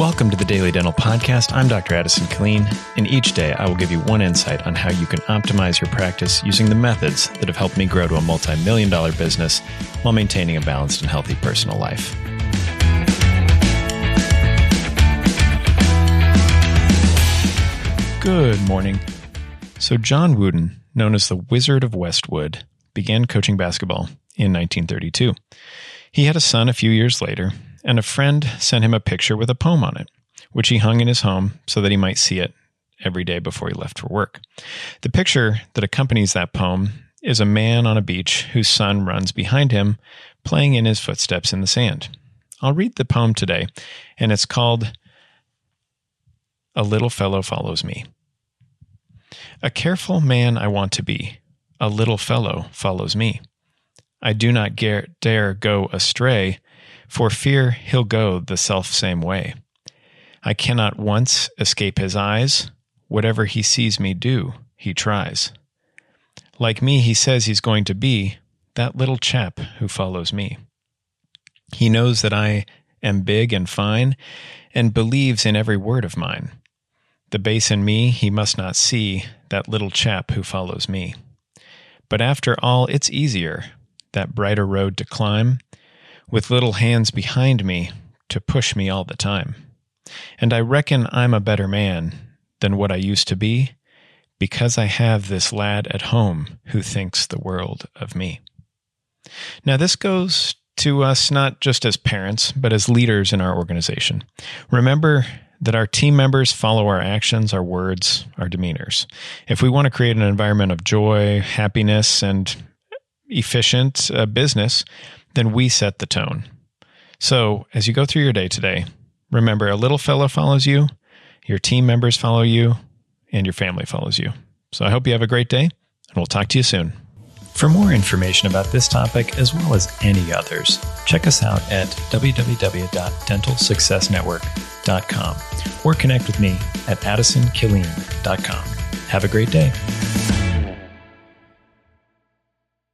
Welcome to the Daily Dental Podcast. I'm Dr. Addison Killeen, and each day I will give you one insight on how you can optimize your practice using the methods that have helped me grow to a multi million dollar business while maintaining a balanced and healthy personal life. Good morning. So, John Wooden, known as the Wizard of Westwood, began coaching basketball in 1932. He had a son a few years later, and a friend sent him a picture with a poem on it, which he hung in his home so that he might see it every day before he left for work. The picture that accompanies that poem is a man on a beach whose son runs behind him, playing in his footsteps in the sand. I'll read the poem today, and it's called A Little Fellow Follows Me. A careful man I want to be, a little fellow follows me. I do not dare go astray for fear he'll go the self same way. I cannot once escape his eyes. Whatever he sees me do, he tries. Like me, he says he's going to be that little chap who follows me. He knows that I am big and fine and believes in every word of mine. The base in me he must not see, that little chap who follows me. But after all, it's easier, that brighter road to climb, with little hands behind me to push me all the time. And I reckon I'm a better man than what I used to be because I have this lad at home who thinks the world of me. Now, this goes to us not just as parents, but as leaders in our organization. Remember that our team members follow our actions, our words, our demeanors. If we want to create an environment of joy, happiness, and efficient uh, business, then we set the tone. So as you go through your day today, remember a little fellow follows you, your team members follow you, and your family follows you. So I hope you have a great day, and we'll talk to you soon. For more information about this topic, as well as any others, check us out at www.dentalsuccessnetwork.com or connect with me at addisonkilleen.com. Have a great day.